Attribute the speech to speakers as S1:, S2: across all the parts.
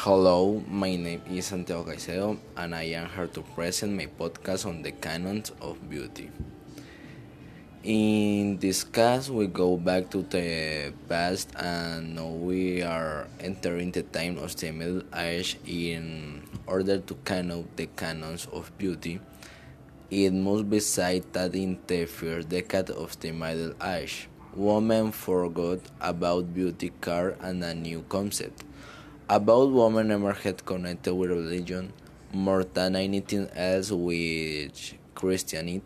S1: Hello, my name is Santiago Caicedo, and I am here to present my podcast on the canons of beauty. In this case, we go back to the past, and now we are entering the time of the Middle Age. In order to canon the canons of beauty, it must be said that in the first decade of the Middle Age, women forgot about beauty care and a new concept about women emerged connected with religion more than anything else with Christianity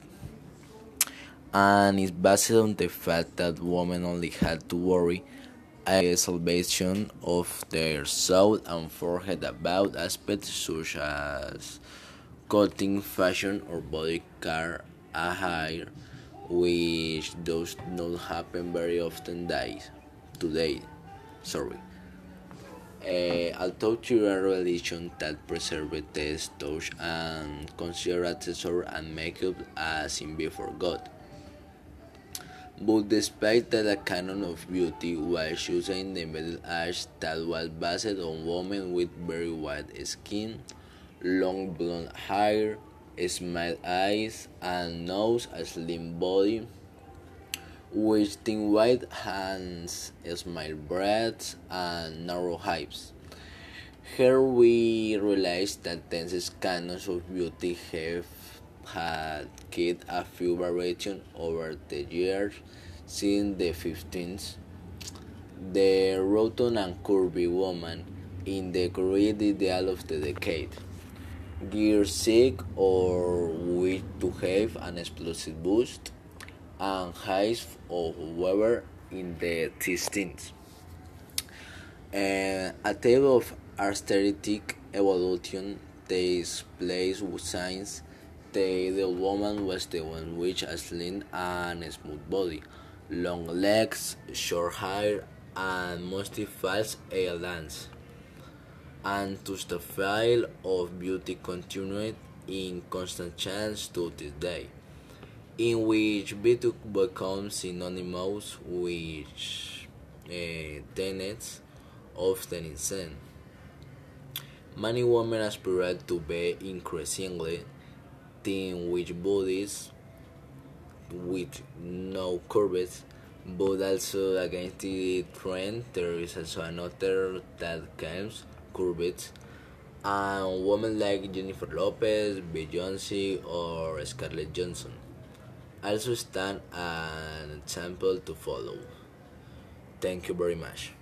S1: and is based on the fact that women only had to worry the salvation of their soul and forget about aspects such as cutting, fashion, or body care, a which does not happen very often days today. Sorry. Uh, although a religion that preserved the touch and considered accessory and makeup as sin before God. But despite that a canon of beauty was chosen in the Middle Ages that was based on women with very white skin, long blonde hair, smile eyes, and nose, a slim body, with thin white hands, small breasts, and narrow hips. Here we realize that tenses canons of beauty have had kid a few variations over the years since the 15th. The rotund and curvy woman in the great ideal of the decade. Gear sick or with to have an explosive boost and height of Weber in the 16th. Uh, a table of aesthetic evolution takes place since the woman was the one with a slim and smooth body, long legs, short hair, and mostly false elegance. And to the file of beauty continued in constant change to this day in which Bituk becomes synonymous with uh, tenets often insane. Many women aspire to be increasingly thin with bodies with no curves, but also against the trend there is also another that claims curves and women like Jennifer Lopez, Beyonce, or Scarlett Johansson also stand an example to follow. Thank you very much.